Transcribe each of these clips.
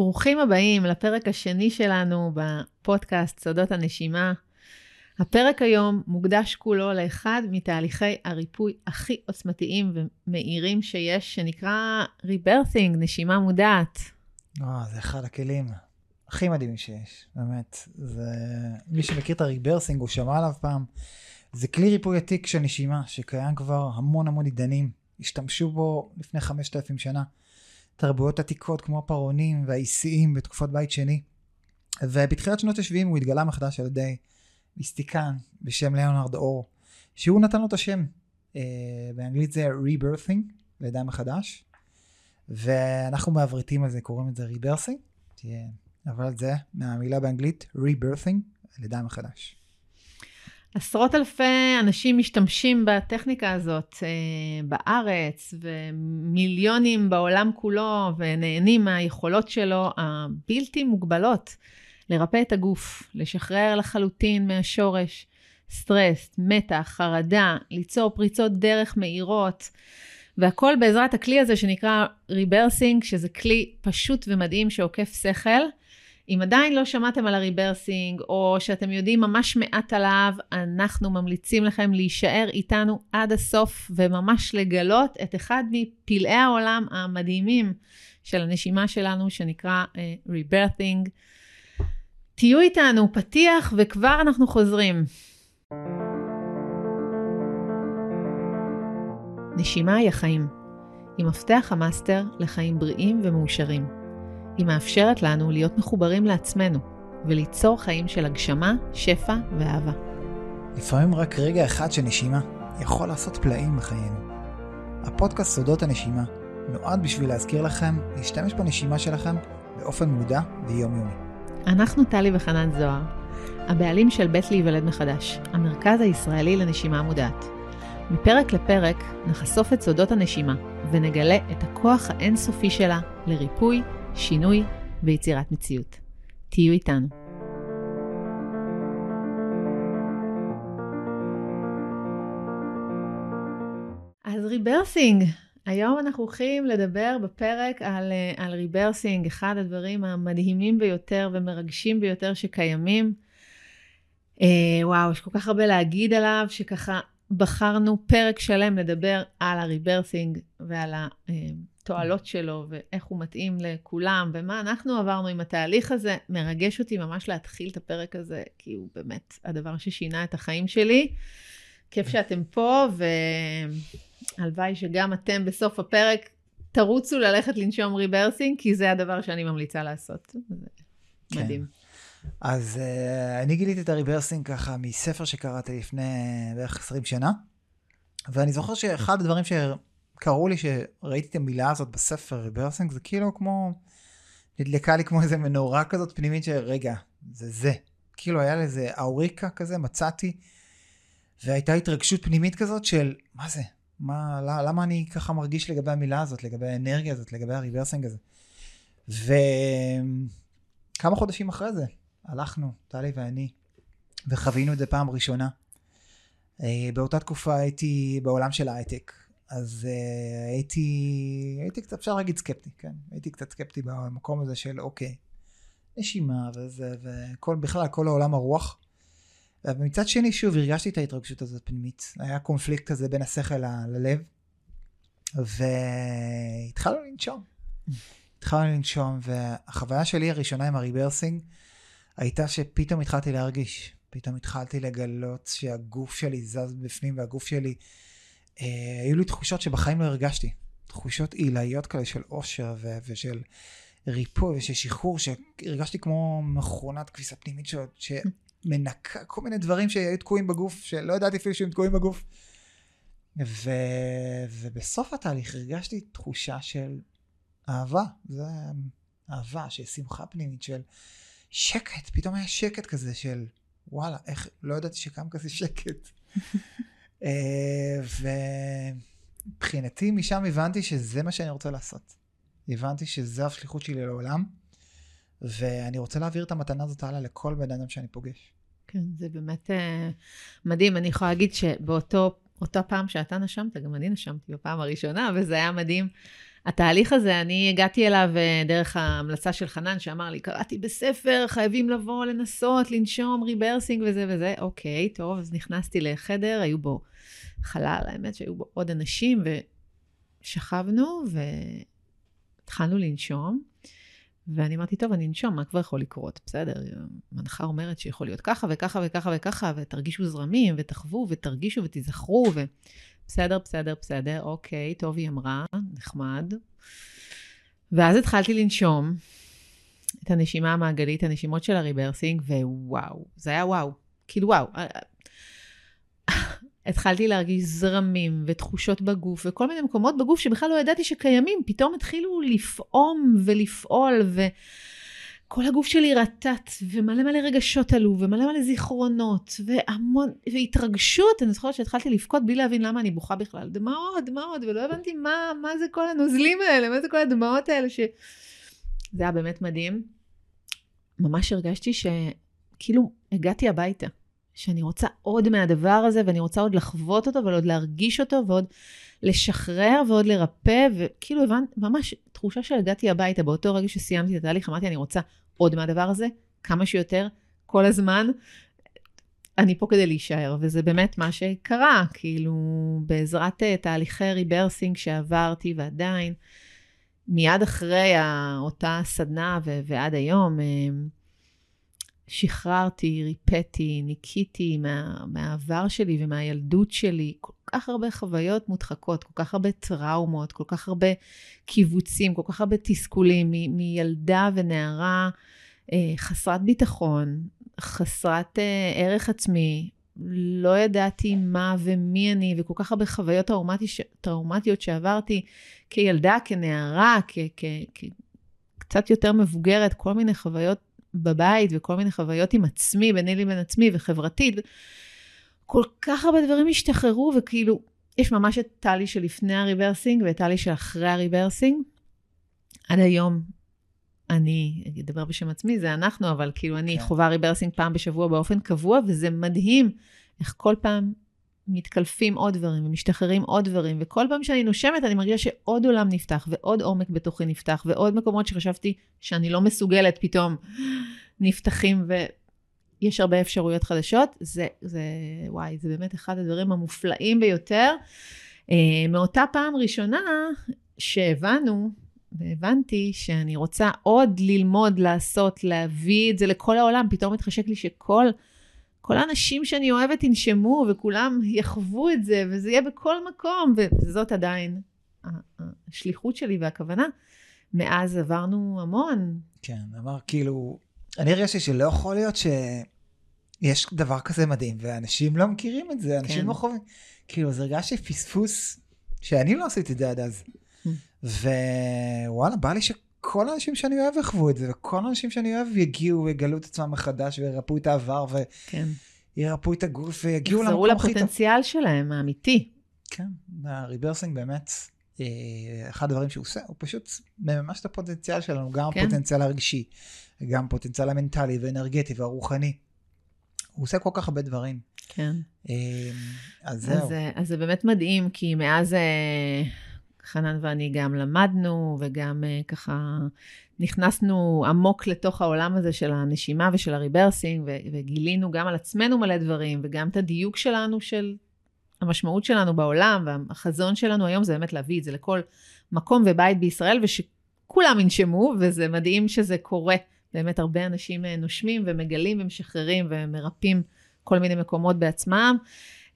ברוכים הבאים לפרק השני שלנו בפודקאסט סודות הנשימה. הפרק היום מוקדש כולו לאחד מתהליכי הריפוי הכי עוצמתיים ומהירים שיש, שנקרא rebirthing, נשימה מודעת. אה, זה אחד הכלים הכי מדהימים שיש, באמת. זה... מי שמכיר את ה rebirthing, הוא שמע עליו פעם. זה כלי ריפוי עתיק של נשימה, שקיים כבר המון המון עידנים. השתמשו בו לפני 5,000 שנה. תרבויות עתיקות כמו הפרעונים והאיסיים בתקופות בית שני. ובתחילת שנות ה-70 הוא התגלה מחדש על ידי מיסטיקן בשם ליאונרד אור, שהוא נתן לו את השם. Uh, באנגלית זה rebirthing, לידה מחדש. ואנחנו מעברתים על זה, קוראים את זה rebirthing, אבל זה מהמילה באנגלית rebirthing, לידה מחדש. עשרות אלפי אנשים משתמשים בטכניקה הזאת אה, בארץ, ומיליונים בעולם כולו, ונהנים מהיכולות שלו הבלתי מוגבלות לרפא את הגוף, לשחרר לחלוטין מהשורש סטרס, מתח, חרדה, ליצור פריצות דרך מהירות, והכל בעזרת הכלי הזה שנקרא rebirthing, שזה כלי פשוט ומדהים שעוקף שכל. אם עדיין לא שמעתם על ה rebirthing, או שאתם יודעים ממש מעט עליו, אנחנו ממליצים לכם להישאר איתנו עד הסוף, וממש לגלות את אחד מפלאי העולם המדהימים של הנשימה שלנו, שנקרא. אה, תהיו איתנו, פתיח, וכבר אנחנו חוזרים. נשימה היא החיים. היא מפתח המאסטר לחיים בריאים ומאושרים. היא מאפשרת לנו להיות מחוברים לעצמנו וליצור חיים של הגשמה, שפע ואהבה. לפעמים רק רגע אחד של נשימה יכול לעשות פלאים בחיינו. הפודקאסט סודות הנשימה נועד בשביל להזכיר לכם להשתמש בנשימה שלכם באופן מודע ויומיומי. אנחנו טלי וחנן זוהר, הבעלים של בית להיוולד מחדש, המרכז הישראלי לנשימה מודעת. מפרק לפרק נחשוף את סודות הנשימה ונגלה את הכוח האינסופי שלה לריפוי, שינוי ויצירת מציאות. תהיו איתנו. אז rebirthing, היום אנחנו הולכים לדבר בפרק על, אה, על rebirthing, אחד הדברים המדהימים ביותר ומרגשים ביותר שקיימים. אה, וואו, יש כל כך הרבה להגיד עליו, שככה בחרנו פרק שלם לדבר על ה rebirthing ועל. אה, התועלות שלו ואיך הוא מתאים לכולם ומה אנחנו עברנו עם התהליך הזה. מרגש אותי ממש להתחיל את הפרק הזה, כי הוא באמת הדבר ששינה את החיים שלי. כיף שאתם פה, והלוואי שגם אתם בסוף הפרק תרוצו ללכת לנשום rebirthing, כי זה הדבר שאני ממליצה לעשות. כן. מדהים. אז אה, אני גיליתי את ה rebirthing ככה מספר שקראתי לפני בערך 20 שנה, ואני זוכר שאחד הדברים ש... קראו לי שראיתי את המילה הזאת בספר rebirthing, זה כאילו כמו, נדלקה לי כמו איזה מנורה כזאת פנימית שרגע, זה זה. כאילו היה לזה אאוריקה כזה, מצאתי, והייתה התרגשות פנימית כזאת של, מה זה? מה, למה אני ככה מרגיש לגבי המילה הזאת, לגבי האנרגיה הזאת, לגבי ה rebirthing הזה? וכמה חודשים אחרי זה, הלכנו, טלי ואני, וחווינו את זה פעם ראשונה. אה, באותה תקופה הייתי בעולם של ההייטק, אז uh, הייתי, הייתי קצת, אפשר להגיד סקפטי, כן? הייתי קצת סקפטי במקום הזה של אוקיי, נשימה וזה, וכל, בכלל כל העולם הרוח. ומצד שני, שוב, הרגשתי את ההתרגשות הזאת פנימית. היה קונפליקט כזה בין השכל ללב, והתחלנו לנשום. התחלנו לנשום, והחוויה שלי הראשונה עם הריברסינג הייתה שפתאום התחלתי להרגיש. פתאום התחלתי לגלות שהגוף שלי זז בפנים והגוף שלי היו לי תחושות שבחיים לא הרגשתי. תחושות עילאיות כאלה של אושר ו- ושל ריפוי ושל שחרור, שהרגשתי כמו מכונת כביסה פנימית ש- שמנקה כל מיני דברים שהיו תקועים בגוף, שלא ידעתי אפילו שהם תקועים בגוף. ו... ובסוף התהליך הרגשתי תחושה של אהבה, זה אהבה, של שמחה פנימית, של שקט, פתאום היה שקט כזה של וואלה, איך, לא ידעתי שקם כזה שקט. אה, ומבחינתי משם הבנתי שזה מה שאני רוצה לעשות. הבנתי שזו השליחות שלי לעולם, ואני רוצה להעביר את המתנה הזאת הלאה לכל בן אדם שאני פוגש. כן, זה באמת uh, מדהים. אני יכולה להגיד שבאותו פעם שאתה נשמת, גם אני נשמתי בפעם הראשונה, וזה היה מדהים. התהליך הזה, אני הגעתי אליו אה, דרך ההמלצה של חנן, שאמר לי, קראתי בספר, חייבים לבוא, לנסות, לנשום, ריברסינג וזה וזה. אוקיי, טוב, אז נכנסתי לחדר, היו בו חלל, האמת שהיו בו עוד אנשים, ושכבנו והתחלנו לנשום. ואני אמרתי, טוב, אני אנשום, מה כבר יכול לקרות? בסדר, מנחה אומרת שיכול להיות ככה וככה וככה וככה, ותרגישו זרמים, ותחוו, ותרגישו, ותיזכרו, ו... בסדר, בסדר, בסדר, אוקיי, טוב, היא אמרה, נחמד. ואז התחלתי לנשום את הנשימה המעגלית, הנשימות של הריברסינג, ווואו, זה היה וואו. כאילו וואו. התחלתי להרגיש זרמים ותחושות בגוף וכל מיני מקומות בגוף שבכלל לא ידעתי שקיימים, פתאום התחילו לפעום ולפעול ו... כל הגוף שלי רטט, ומלא מלא רגשות עלו, ומלא מלא זיכרונות, והמון, והתרגשות, אני זוכרת שהתחלתי לבכות בלי להבין למה אני בוכה בכלל. דמעות, דמעות, ולא הבנתי מה, מה זה כל הנוזלים האלה, מה זה כל הדמעות האלה, ש... זה היה באמת מדהים. ממש הרגשתי שכאילו הגעתי הביתה, שאני רוצה עוד מהדבר הזה, ואני רוצה עוד לחוות אותו, ועוד להרגיש אותו, ועוד לשחרר, ועוד לרפא, וכאילו הבנתי, ממש תחושה שהגעתי הביתה באותו רגע שסיימתי את התהליך, אמרתי, אני רוצה עוד מהדבר הזה, כמה שיותר, כל הזמן. אני פה כדי להישאר, וזה באמת מה שקרה, כאילו, בעזרת uh, תהליכי ריברסינג שעברתי ועדיין, מיד אחרי אותה סדנה ועד היום, uh, שחררתי, ריפאתי, ניקיתי מה, מהעבר שלי ומהילדות שלי כל כך הרבה חוויות מודחקות, כל כך הרבה טראומות, כל כך הרבה קיבוצים, כל כך הרבה תסכולים מ- מילדה ונערה אה, חסרת ביטחון, חסרת אה, ערך עצמי, לא ידעתי מה ומי אני, וכל כך הרבה חוויות טראומטי, טראומטיות שעברתי כילדה, כנערה, כ- כ- כ- קצת יותר מבוגרת, כל מיני חוויות בבית וכל מיני חוויות עם עצמי, ביני לבין עצמי וחברתית. כל כך הרבה דברים השתחררו, וכאילו, יש ממש את טלי שלפני הריברסינג ואת טלי שאחרי הריברסינג. עד היום, אני אדבר בשם עצמי, זה אנחנו, אבל כאילו אני כן. חווה ריברסינג פעם בשבוע באופן קבוע, וזה מדהים איך כל פעם מתקלפים עוד דברים ומשתחררים עוד דברים, וכל פעם שאני נושמת אני מרגישה שעוד עולם נפתח, ועוד עומק בתוכי נפתח, ועוד מקומות שחשבתי שאני לא מסוגלת פתאום נפתחים, ויש הרבה אפשרויות חדשות. זה, זה, וואי, זה באמת אחד הדברים המופלאים ביותר. אה, מאותה פעם ראשונה שהבנו, והבנתי שאני רוצה עוד ללמוד, לעשות, להביא את זה לכל העולם, פתאום התחשק לי שכל... כל האנשים שאני אוהבת ינשמו וכולם יחוו את זה, וזה יהיה בכל מקום, וזאת עדיין השליחות שלי והכוונה. מאז עברנו המון. כן, אמר כאילו, אני הרגשתי שלא יכול להיות שיש דבר כזה מדהים, ואנשים לא מכירים את זה, אנשים כן. לא חווים. כאילו, זה הרגשתי פספוס שאני לא עשיתי את זה עד אז. Hmm. ווואלה, בא לי ש... כל האנשים שאני אוהב יחוו את זה, וכל האנשים שאני אוהב יגיעו ויגלו את עצמם מחדש וירפאו את העבר וירפאו כן. את הגוף ויגיעו למקום הכי טוב. יחזרו לפוטנציאל שלהם, האמיתי. כן, הריברסינג באמת, אה, אחד הדברים שהוא עושה, הוא פשוט ממש את הפוטנציאל שלנו, גם כן. הפוטנציאל הרגשי, גם הפוטנציאל המנטלי ואנרגטי והרוחני. הוא עושה כל כך הרבה דברים. כן. אה, אז זהו. אז, אז זה באמת מדהים, כי מאז... אה, חנן ואני גם למדנו וגם uh, ככה נכנסנו עמוק לתוך העולם הזה של הנשימה ושל הריברסינג, וגילינו גם על עצמנו מלא דברים, וגם את הדיוק שלנו של המשמעות שלנו בעולם, והחזון שלנו היום זה באמת להביא את זה לכל מקום ובית בישראל, ושכולם ינשמו, וזה מדהים שזה קורה. באמת הרבה אנשים אה, נושמים ומגלים ומשחררים ומרפאים כל מיני מקומות בעצמם.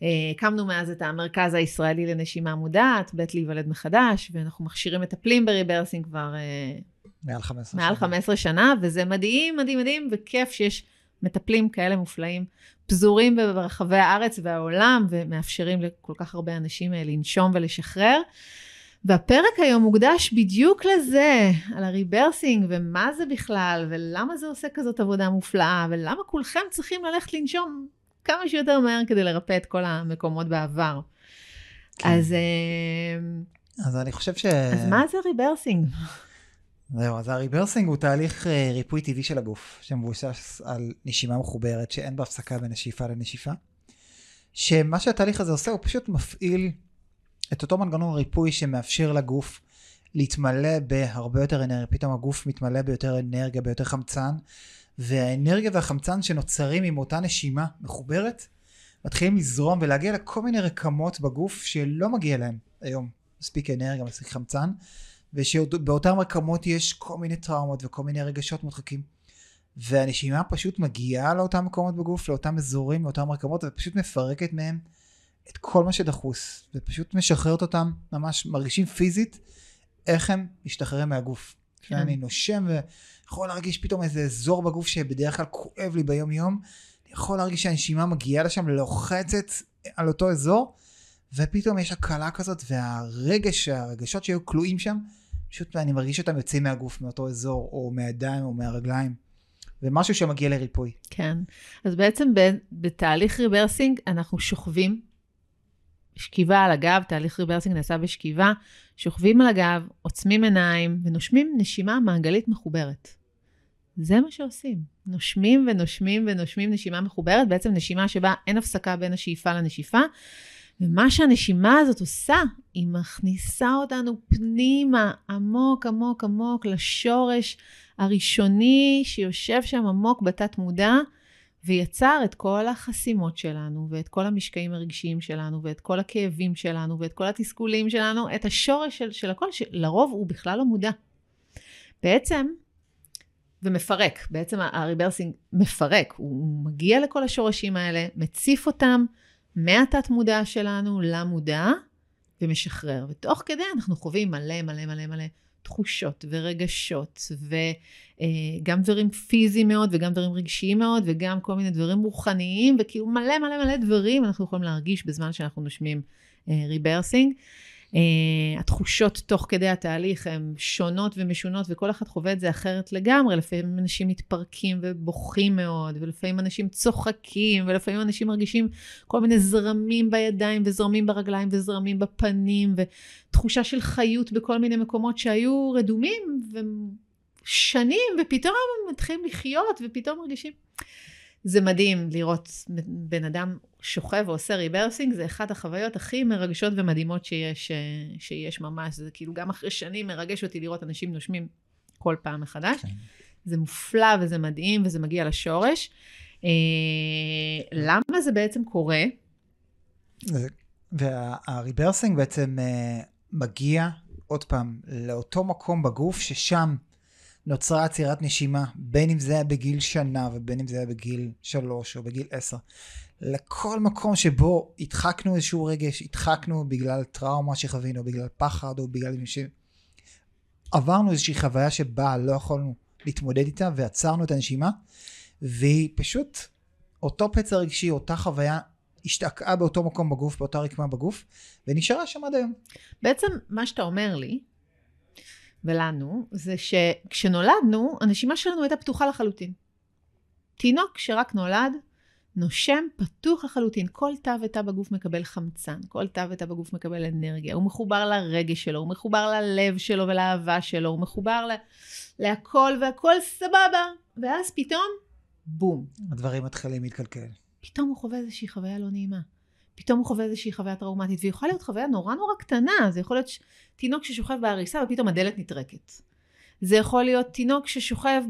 הקמנו מאז את המרכז הישראלי לנשימה מודעת, בית להיוולד מחדש, ואנחנו מכשירים מטפלים בריברסינג כבר... אה, מעל 15 מעל 15 שנה, וזה מדהים, מדהים, מדהים, וכיף שיש מטפלים כאלה מופלאים, פזורים ברחבי הארץ והעולם, ומאפשרים לכל כך הרבה אנשים אה, לנשום ולשחרר. והפרק היום מוקדש בדיוק לזה, על הריברסינג, ומה זה בכלל, ולמה זה עושה כזאת עבודה מופלאה, ולמה כולכם צריכים ללכת לנשום כמה שיותר מהר כדי לרפא את כל המקומות בעבר. כן. אז... אה, אז אני חושב ש... אז מה זה ריברסינג? זהו, אז הריברסינג הוא תהליך אה, ריפוי טבעי של הגוף, שמבוסס על נשימה מחוברת, שאין בה הפסקה בין השאיפה לנשיפה. שמה שהתהליך הזה עושה, הוא פשוט מפעיל את אותו מנגנון ריפוי שמאפשר לגוף להתמלא בהרבה יותר אנרגיה, פתאום הגוף מתמלא ביותר אנרגיה, ביותר חמצן, והאנרגיה והחמצן שנוצרים עם אותה נשימה מחוברת, מתחילים לזרום ולהגיע לכל מיני רקמות בגוף שלא מגיע להם היום מספיק אנרגיה, מספיק חמצן, ושבאותן רקמות יש כל מיני טראומות וכל מיני רגשות מודחקים. והנשימה פשוט מגיעה לאותם מקומות בגוף, לאותם אזורים, לאותם רקמות, ופשוט מפרקת מהם את כל מה שדחוס, ופשוט משחררת אותם, ממש מרגישים פיזית איך הם משתחררים מהגוף. כן. אני נושם ויכול להרגיש פתאום איזה אזור בגוף שבדרך כלל כואב לי ביום יום, אני יכול להרגיש שהנשימה מגיעה לשם, לוחצת על אותו אזור, ופתאום יש הקלה כזאת, והרגש, הרגשות שהיו כלואים שם, פשוט אני מרגיש אותם יוצאים מהגוף, מאותו אזור, או מהידיים או מהרגליים. ומשהו שמגיע לריפוי. כן. אז בעצם בתהליך ריברסינג אנחנו שוכבים, שכיבה על הגב, תהליך ריברסינג נעשה בשכיבה, שוכבים על הגב, עוצמים עיניים ונושמים נשימה מעגלית מחוברת. זה מה שעושים. נושמים ונושמים ונושמים נשימה מחוברת, בעצם נשימה שבה אין הפסקה בין השאיפה לנשיפה, ומה שהנשימה הזאת עושה, היא מכניסה אותנו פנימה, עמוק עמוק עמוק, לשורש הראשוני שיושב שם עמוק בתת מודע, ויצר את כל החסימות שלנו, ואת כל המשקעים הרגשיים שלנו, ואת כל הכאבים שלנו, ואת כל התסכולים שלנו, את השורש של, של הכל, שלרוב הוא בכלל לא מודע. בעצם, ומפרק, בעצם הריברסינג מפרק, הוא מגיע לכל השורשים האלה, מציף אותם, מהתת מודע שלנו למודע ומשחרר. ותוך כדי אנחנו חווים מלא מלא מלא מלא תחושות ורגשות וגם דברים פיזיים מאוד וגם דברים רגשיים מאוד וגם כל מיני דברים רוחניים וכאילו מלא מלא מלא דברים אנחנו יכולים להרגיש בזמן שאנחנו נושמים ריברסינג. Uh, Uh, התחושות תוך כדי התהליך הן שונות ומשונות, וכל אחד חווה את זה אחרת לגמרי. לפעמים אנשים מתפרקים ובוכים מאוד, ולפעמים אנשים צוחקים, ולפעמים אנשים מרגישים כל מיני זרמים בידיים, וזרמים ברגליים, וזרמים בפנים, ותחושה של חיות בכל מיני מקומות שהיו רדומים, ושנים, ופתאום הם מתחילים לחיות, ופתאום מרגישים... זה מדהים לראות בן אדם שוכב ועושה ריברסינג, זה אחת החוויות הכי מרגשות ומדהימות שיש, שיש ממש. זה כאילו גם אחרי שנים מרגש אותי לראות אנשים נושמים כל פעם מחדש. כן. זה מופלא וזה מדהים וזה מגיע לשורש. אה, למה זה בעצם קורה? והריברסינג בעצם אה, מגיע עוד פעם לאותו מקום בגוף ששם נוצרה עצירת נשימה, בין אם זה היה בגיל שנה ובין אם זה היה בגיל שלוש או בגיל עשר. לכל מקום שבו הדחקנו איזשהו רגש, הדחקנו בגלל טראומה שחווינו, בגלל פחד או בגלל ש... עברנו איזושהי חוויה שבה לא יכולנו להתמודד איתה ועצרנו את הנשימה, והיא פשוט, אותו פצע רגשי, אותה חוויה השתקעה באותו מקום בגוף, באותה רקמה בגוף, ונשארה שם עד היום. בעצם מה שאתה אומר לי, ולנו, זה שכשנולדנו, הנשימה שלנו הייתה פתוחה לחלוטין. תינוק שרק נולד, נושם פתוח לחלוטין. כל תא ותא בגוף מקבל חמצן, כל תא ותא בגוף מקבל אנרגיה. הוא מחובר לרגש שלו, הוא מחובר ללב שלו ולאהבה שלו, הוא מחובר לה, להכל והכל סבבה. ואז פתאום, בום. הדברים מתחילים להתקלקל. פתאום הוא חווה איזושהי חוויה לא נעימה. פתאום הוא חווה איזושהי חוויה טראומטית, והיא יכולה להיות חוויה נורא נורא קטנה, זה יכול להיות תינוק ששוכב בעריסה ופתאום הדלת נטרקת. זה יכול להיות תינוק ששוכב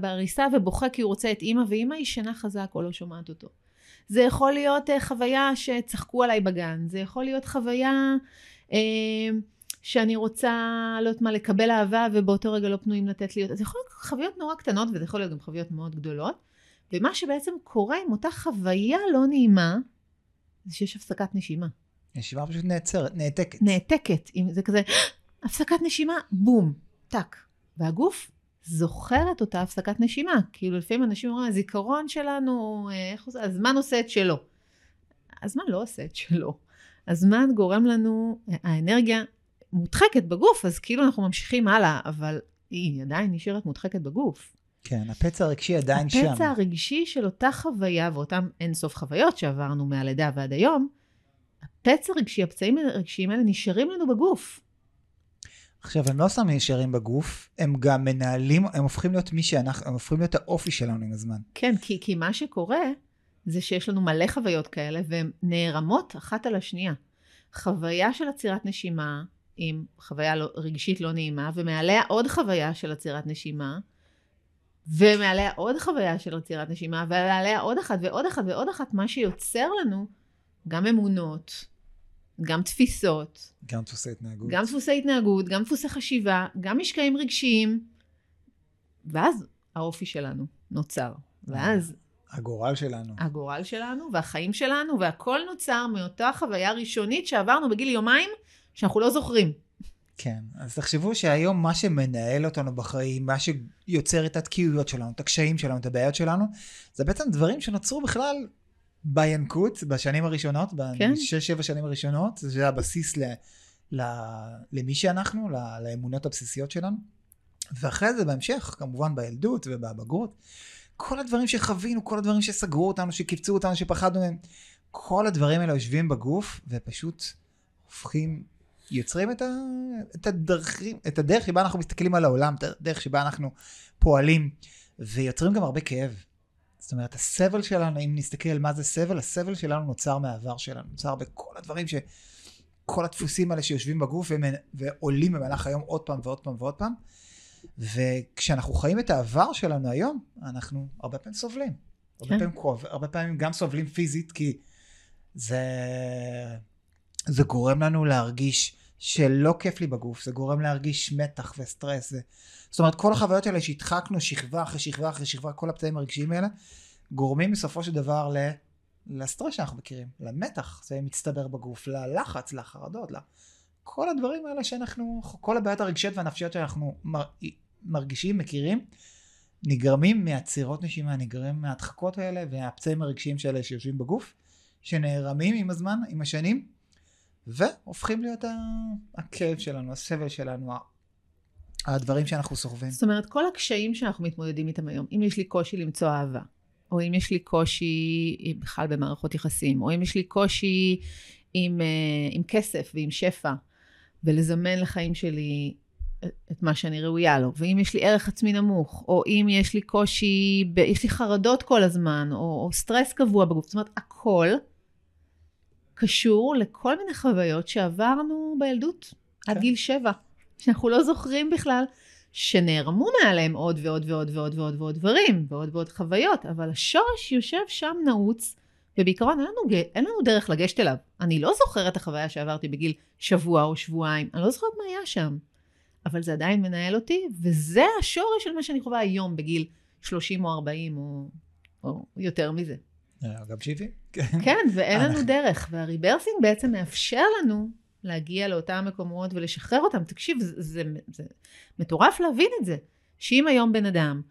בעריסה ובוכה כי הוא רוצה את אימא, ואימא ישנה חזק או לא שומעת אותו. זה יכול להיות uh, חוויה שצחקו עליי בגן, זה יכול להיות חוויה uh, שאני רוצה, לא יודעת מה, לקבל אהבה ובאותו רגע לא פנויים לתת לי, זה יכול להיות חוויות נורא קטנות וזה יכול להיות גם חוויות מאוד גדולות. ומה שבעצם קורה עם אותה חוויה לא נעימה, זה שיש הפסקת נשימה. נשימה פשוט נעצרת, נעתקת. נעתקת, זה כזה, הפסקת נשימה, בום, טאק. והגוף זוכר את אותה הפסקת נשימה. כאילו לפעמים אנשים אומרים, הזיכרון שלנו, אה, איך עושה, הזמן עושה את שלו. הזמן לא עושה את שלו. הזמן גורם לנו, האנרגיה מודחקת בגוף, אז כאילו אנחנו ממשיכים הלאה, אבל היא עדיין נשארת מודחקת בגוף. כן, הפצע הרגשי עדיין הפצע שם. הפצע הרגשי של אותה חוויה ואותם אינסוף חוויות שעברנו מהלידה ועד היום, הפצע הרגשי, הפצעים הרגשיים האלה נשארים לנו בגוף. עכשיו, הם לא סתם נשארים בגוף, הם גם מנהלים, הם הופכים להיות מי שאנחנו, הם הופכים להיות האופי שלנו עם הזמן. כן, כי, כי מה שקורה זה שיש לנו מלא חוויות כאלה, והן נערמות אחת על השנייה. חוויה של עצירת נשימה עם חוויה לא, רגשית לא נעימה, ומעליה עוד חוויה של עצירת נשימה, ומעליה עוד חוויה של עצירת נשימה, ומעליה עוד אחת ועוד אחת ועוד אחת, מה שיוצר לנו גם אמונות, גם תפיסות. גם דפוסי התנהגות. גם דפוסי התנהגות, גם דפוסי חשיבה, גם משקעים רגשיים, ואז האופי שלנו נוצר. ואז הגורל שלנו. הגורל שלנו והחיים שלנו, והכל נוצר מאותה חוויה ראשונית שעברנו בגיל יומיים, שאנחנו לא זוכרים. כן, אז תחשבו שהיום מה שמנהל אותנו בחיים, מה שיוצר את התקיעויות שלנו, את הקשיים שלנו, את הבעיות שלנו, זה בעצם דברים שנוצרו בכלל בינקות, בשנים הראשונות, כן. בשש, שבע שנים הראשונות, זה הבסיס ל, ל, למי שאנחנו, ל, לאמונות הבסיסיות שלנו. ואחרי זה בהמשך, כמובן בילדות ובבגרות, כל הדברים שחווינו, כל הדברים שסגרו אותנו, שקיפצו אותנו, שפחדנו מהם, כל הדברים האלה יושבים בגוף ופשוט הופכים, יוצרים את, ה, את, הדרכים, את הדרך שבה אנחנו מסתכלים על העולם, את הדרך שבה אנחנו פועלים, ויוצרים גם הרבה כאב. זאת אומרת, הסבל שלנו, אם נסתכל על מה זה סבל, הסבל שלנו נוצר מהעבר שלנו, נוצר בכל הדברים ש... כל הדפוסים האלה שיושבים בגוף ועולים במהלך היום עוד פעם ועוד פעם ועוד פעם. וכשאנחנו חיים את העבר שלנו היום, אנחנו הרבה פעמים סובלים. הרבה כן. פעמים כואב, הרבה פעמים גם סובלים פיזית, כי זה, זה גורם לנו להרגיש שלא כיף לי בגוף, זה גורם להרגיש מתח וסטרס. זה... זאת אומרת, כל החוויות האלה שהדחקנו שכבה אחרי שכבה אחרי שכבה, כל הפצעים הרגשיים האלה, גורמים בסופו של דבר ל... לסטרס שאנחנו מכירים, למתח, זה מצטבר בגוף, ללחץ, לחרדות, כל הדברים האלה שאנחנו, כל הבעיות הרגשיות והנפשיות שאנחנו מר, מרגישים, מכירים, נגרמים מעצירות נשימה, נגרמים מההדחקות האלה והפצעים הרגשיים האלה שיושבים בגוף, שנערמים עם הזמן, עם השנים, והופכים להיות הכאב שלנו, הסבל שלנו, הדברים שאנחנו סוחבים. זאת אומרת, כל הקשיים שאנחנו מתמודדים איתם היום, אם יש לי קושי למצוא אהבה, או אם יש לי קושי בכלל במערכות יחסים, או אם יש לי קושי עם, אה, עם כסף ועם שפע, ולזמן לחיים שלי את מה שאני ראויה לו. ואם יש לי ערך עצמי נמוך, או אם יש לי קושי, ב... יש לי חרדות כל הזמן, או, או סטרס קבוע בגוף, זאת אומרת, הכל קשור לכל מיני חוויות שעברנו בילדות, כן. עד גיל שבע, שאנחנו לא זוכרים בכלל, שנערמו מעליהם עוד ועוד ועוד ועוד ועוד ועוד דברים, ועוד ועוד חוויות, אבל השורש יושב שם נעוץ. ובעיקרון אין לנו, אין לנו דרך לגשת אליו. אני לא זוכרת את החוויה שעברתי בגיל שבוע או שבועיים, אני לא זוכרת מה היה שם. אבל זה עדיין מנהל אותי, וזה השורש של מה שאני חווה היום בגיל 30 או 40 או, או יותר מזה. אה, גם 70. כן, ואין לנו דרך. והריברסינג בעצם מאפשר לנו להגיע לאותם מקומות ולשחרר אותם. תקשיב, זה, זה, זה מטורף להבין את זה. שאם היום בן אדם,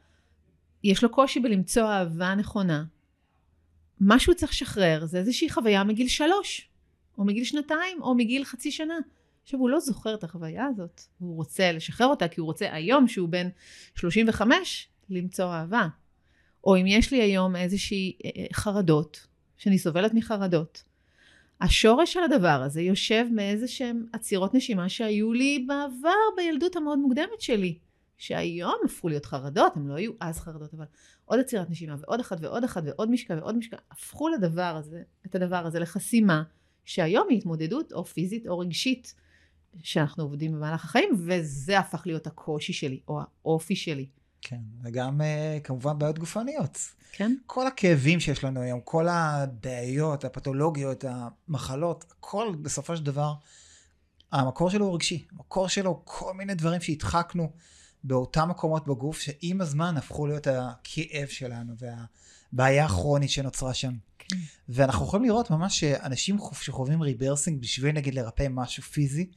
יש לו קושי בלמצוא אהבה נכונה, מה שהוא צריך לשחרר זה איזושהי חוויה מגיל שלוש, או מגיל שנתיים, או מגיל חצי שנה. עכשיו, הוא לא זוכר את החוויה הזאת, הוא רוצה לשחרר אותה, כי הוא רוצה היום, שהוא בן 35, למצוא אהבה. או אם יש לי היום איזושהי אה, אה, חרדות, שאני סובלת מחרדות, השורש של הדבר הזה יושב מאיזה שהם עצירות נשימה שהיו לי בעבר בילדות המאוד מוקדמת שלי. שהיום הפכו להיות חרדות, הם לא היו אז חרדות, אבל עוד עצירת נשימה ועוד אחת ועוד אחת ועוד משקע ועוד משקע, הפכו לדבר הזה, את הדבר הזה לחסימה, שהיום היא התמודדות או פיזית או רגשית, שאנחנו עובדים במהלך החיים, וזה הפך להיות הקושי שלי, או האופי שלי. כן, וגם אה, כמובן בעיות גופניות. כן. כל הכאבים שיש לנו היום, כל הבעיות, הפתולוגיות, המחלות, הכל בסופו של דבר, המקור שלו הוא רגשי. המקור שלו, כל מיני דברים שהדחקנו. באותם מקומות בגוף שעם הזמן הפכו להיות הכאב שלנו והבעיה הכרונית שנוצרה שם. כן. ואנחנו יכולים לראות ממש שאנשים שחווים ריברסינג בשביל נגיד לרפא משהו פיזי,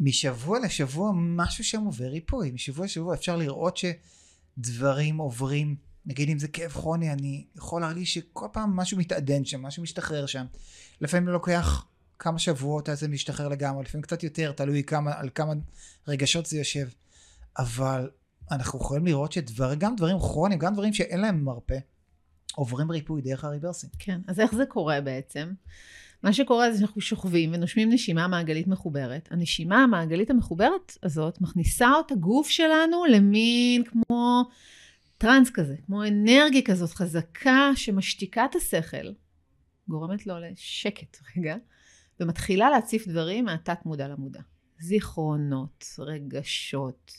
משבוע לשבוע משהו שם עובר ריפוי, משבוע לשבוע אפשר לראות שדברים עוברים, נגיד אם זה כאב כרוני, אני יכול להרגיש שכל פעם משהו מתעדן שם, משהו משתחרר שם. לפעמים זה לוקח כמה שבועות עד זה משתחרר לגמרי, לפעמים קצת יותר, תלוי כמה, על כמה רגשות זה יושב. אבל אנחנו יכולים לראות שגם דברים כרוניים, גם דברים שאין להם מרפא, עוברים ריפוי דרך הריברסים. כן, אז איך זה קורה בעצם? מה שקורה זה שאנחנו שוכבים ונושמים נשימה מעגלית מחוברת. הנשימה המעגלית המחוברת הזאת מכניסה את הגוף שלנו למין כמו טראנס כזה, כמו אנרגיה כזאת חזקה שמשתיקה את השכל, גורמת לו לשקט רגע, ומתחילה להציף דברים מהתת מודע למודע. זיכרונות, רגשות,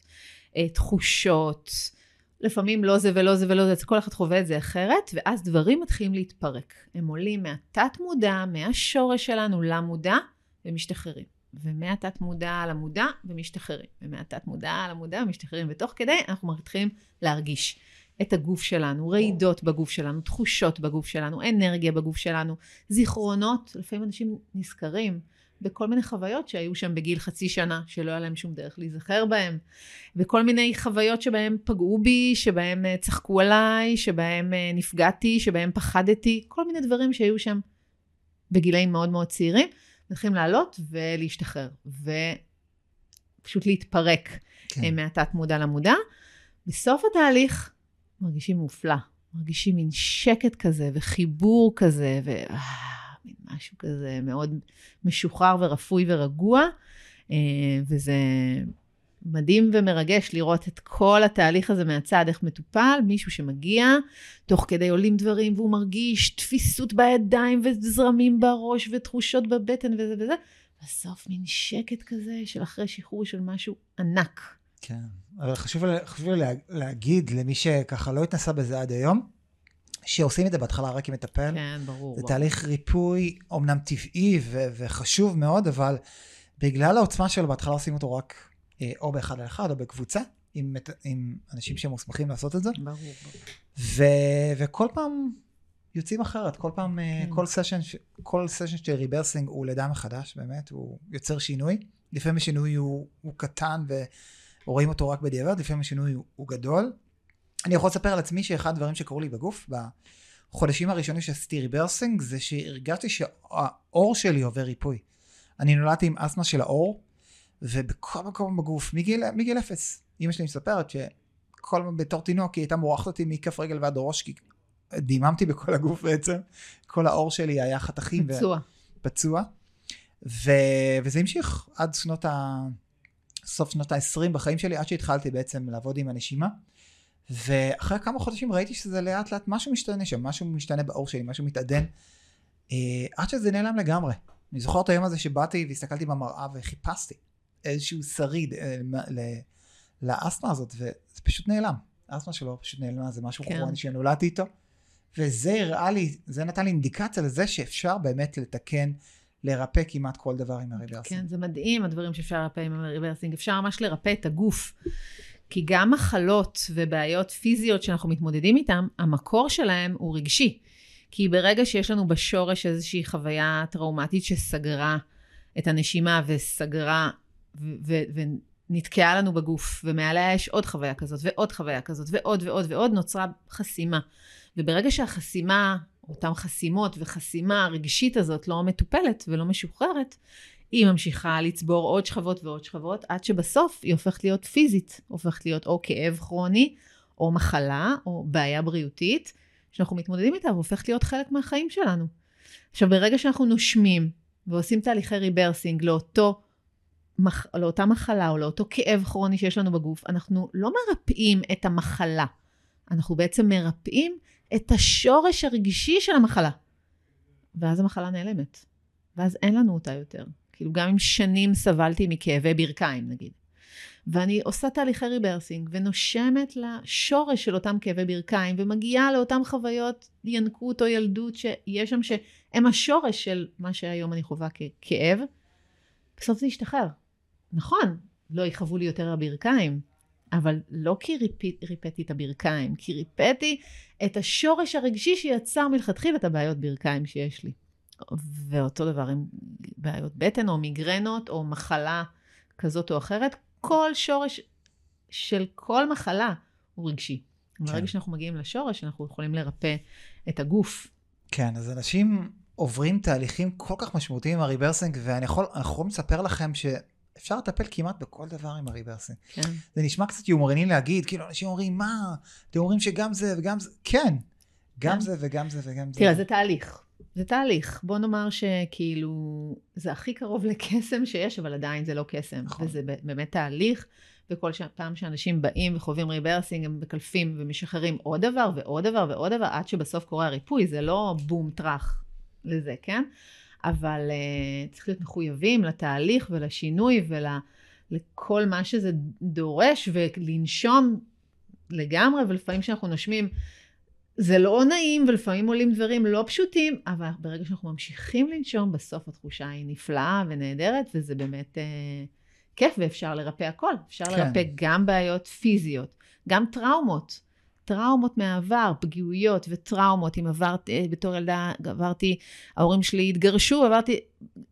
אה, תחושות, לפעמים לא זה ולא זה ולא זה, כל אחד חווה את זה אחרת, ואז דברים מתחילים להתפרק. הם עולים מהתת מודע, מהשורש שלנו למודע, ומשתחררים. ומהתת מודע למודע, ומשתחררים. ומהתת מודע למודע, ומשתחררים. ותוך כדי אנחנו מתחילים להרגיש את הגוף שלנו, רעידות בגוף שלנו, תחושות בגוף שלנו, אנרגיה בגוף שלנו, זיכרונות. לפעמים אנשים נזכרים בכל מיני חוויות שהיו שם בגיל חצי שנה, שלא היה להם שום דרך להיזכר בהם, וכל מיני חוויות שבהם פגעו בי, שבהם אה, צחקו עליי, שבהם אה, נפגעתי, שבהם פחדתי, כל מיני דברים שהיו שם בגילאים מאוד מאוד צעירים, צריכים לעלות ולהשתחרר, ופשוט להתפרק כן. אה, מהתת מודע למודע. בסוף התהליך מרגישים מופלא, מרגישים מין שקט כזה וחיבור כזה, ו... מין משהו כזה מאוד משוחרר ורפוי ורגוע, אה, וזה מדהים ומרגש לראות את כל התהליך הזה מהצד, איך מטופל, מישהו שמגיע, תוך כדי עולים דברים והוא מרגיש תפיסות בידיים וזרמים בראש ותחושות בבטן וזה וזה, בסוף מין שקט כזה של אחרי שחרור של משהו ענק. כן, אבל חשוב, חשוב לי להגיד למי שככה לא התנסה בזה עד היום, שעושים את זה בהתחלה רק עם מטפל. כן, ברור. זה ברור. תהליך ריפוי אומנם טבעי ו- וחשוב מאוד, אבל בגלל העוצמה שלו בהתחלה עושים אותו רק אה, או באחד על אחד או בקבוצה, עם, עם אנשים שמוסמכים לעשות את זה. ברור, ברור. ו- וכל פעם יוצאים אחרת, כל פעם, אה, כן. כל סשן, כל סשן של ריברסינג הוא לידה מחדש, באמת, הוא יוצר שינוי. לפעמים השינוי הוא, הוא קטן ורואים אותו רק בדיעבד, לפעמים השינוי הוא, הוא גדול. אני יכול לספר על עצמי שאחד הדברים שקרו לי בגוף, בחודשים הראשונים שעשיתי ריברסינג, זה שהרגשתי שהעור שלי עובר ריפוי. אני נולדתי עם אסתמה של העור, ובכל מקום בגוף, מגיל, מגיל אפס. אמא שלי מספרת שכל בתור תינוק היא הייתה מורחת אותי מכף רגל ועד ראש, כי דיממתי בכל הגוף בעצם. כל האור שלי היה חתכים. פצוע. ו... פצוע. ו... וזה המשיך עד שנות ה... סוף שנות ה-20 בחיים שלי, עד שהתחלתי בעצם לעבוד עם הנשימה. ואחרי כמה חודשים ראיתי שזה לאט לאט משהו משתנה שם, משהו משתנה בעור שלי, משהו מתעדן, אה, עד שזה נעלם לגמרי. אני זוכר את היום הזה שבאתי והסתכלתי במראה וחיפשתי איזשהו שריד אה, ל- לאסתמה הזאת, וזה פשוט נעלם. האסתמה שלו פשוט נעלמה, זה משהו כן. כרוני שנולדתי איתו. וזה הראה לי, זה נתן לי אינדיקציה לזה שאפשר באמת לתקן, לרפא כמעט כל דבר עם הריברסינג. כן, זה מדהים הדברים שאפשר לרפא עם הריברסינג. אפשר ממש לרפא את הגוף. כי גם מחלות ובעיות פיזיות שאנחנו מתמודדים איתן, המקור שלהם הוא רגשי. כי ברגע שיש לנו בשורש איזושהי חוויה טראומטית שסגרה את הנשימה וסגרה ונתקעה לנו בגוף, ומעליה יש עוד חוויה כזאת ועוד חוויה כזאת ועוד ועוד ועוד, נוצרה חסימה. וברגע שהחסימה, אותן חסימות וחסימה הרגשית הזאת לא מטופלת ולא משוחררת, היא ממשיכה לצבור עוד שכבות ועוד שכבות, עד שבסוף היא הופכת להיות פיזית, הופכת להיות או כאב כרוני, או מחלה, או בעיה בריאותית, שאנחנו מתמודדים איתה, והופכת להיות חלק מהחיים שלנו. עכשיו, ברגע שאנחנו נושמים ועושים תהליכי ריברסינג לאותו, מח, לאותה מחלה או לאותו כאב כרוני שיש לנו בגוף, אנחנו לא מרפאים את המחלה, אנחנו בעצם מרפאים את השורש הרגשי של המחלה. ואז המחלה נעלמת. ואז אין לנו אותה יותר. כאילו גם אם שנים סבלתי מכאבי ברכיים נגיד. ואני עושה תהליכי ריברסינג ונושמת לשורש של אותם כאבי ברכיים ומגיעה לאותן חוויות ינקות או ילדות שיש שם שהם השורש של מה שהיום אני חווה ככאב. בסוף זה ישתחרר. נכון, לא יכאבו לי יותר הברכיים, אבל לא כי ריפי, ריפאתי את הברכיים, כי ריפאתי את השורש הרגשי שיצר מלכתחילה את הבעיות ברכיים שיש לי. ואותו דבר עם בעיות בטן או מיגרנות או מחלה כזאת או אחרת, כל שורש של כל מחלה הוא רגשי. כן. ברגע שאנחנו מגיעים לשורש, אנחנו יכולים לרפא את הגוף. כן, אז אנשים עוברים תהליכים כל כך משמעותיים עם הריברסינג, ואני יכול, יכול לספר לכם ש... אפשר לטפל כמעט בכל דבר עם הריברסינג. כן. זה נשמע קצת יומרני להגיד, כאילו אנשים אומרים, מה, אתם אומרים שגם זה וגם זה, כן, גם כן. זה וגם זה וגם זה. תראה, זה תהליך. זה תהליך. בוא נאמר שכאילו, זה הכי קרוב לקסם שיש, אבל עדיין זה לא קסם. נכון. וזה באמת תהליך, וכל ש... פעם שאנשים באים וחווים ריברסינג, הם מקלפים ומשחררים עוד דבר ועוד דבר ועוד דבר, עד שבסוף קורה הריפוי, זה לא בום טראח לזה, כן? אבל uh, צריך להיות מחויבים לתהליך ולשינוי ולכל מה שזה דורש, ולנשום לגמרי, ולפעמים כשאנחנו נושמים, זה לא נעים, ולפעמים עולים דברים לא פשוטים, אבל ברגע שאנחנו ממשיכים לנשום, בסוף התחושה היא נפלאה ונהדרת, וזה באמת uh, כיף, ואפשר לרפא הכל. אפשר כן. לרפא גם בעיות פיזיות, גם טראומות. טראומות מהעבר, פגיעויות וטראומות, אם עברת, אה, בתור ילדה עברתי, ההורים שלי התגרשו, עברתי,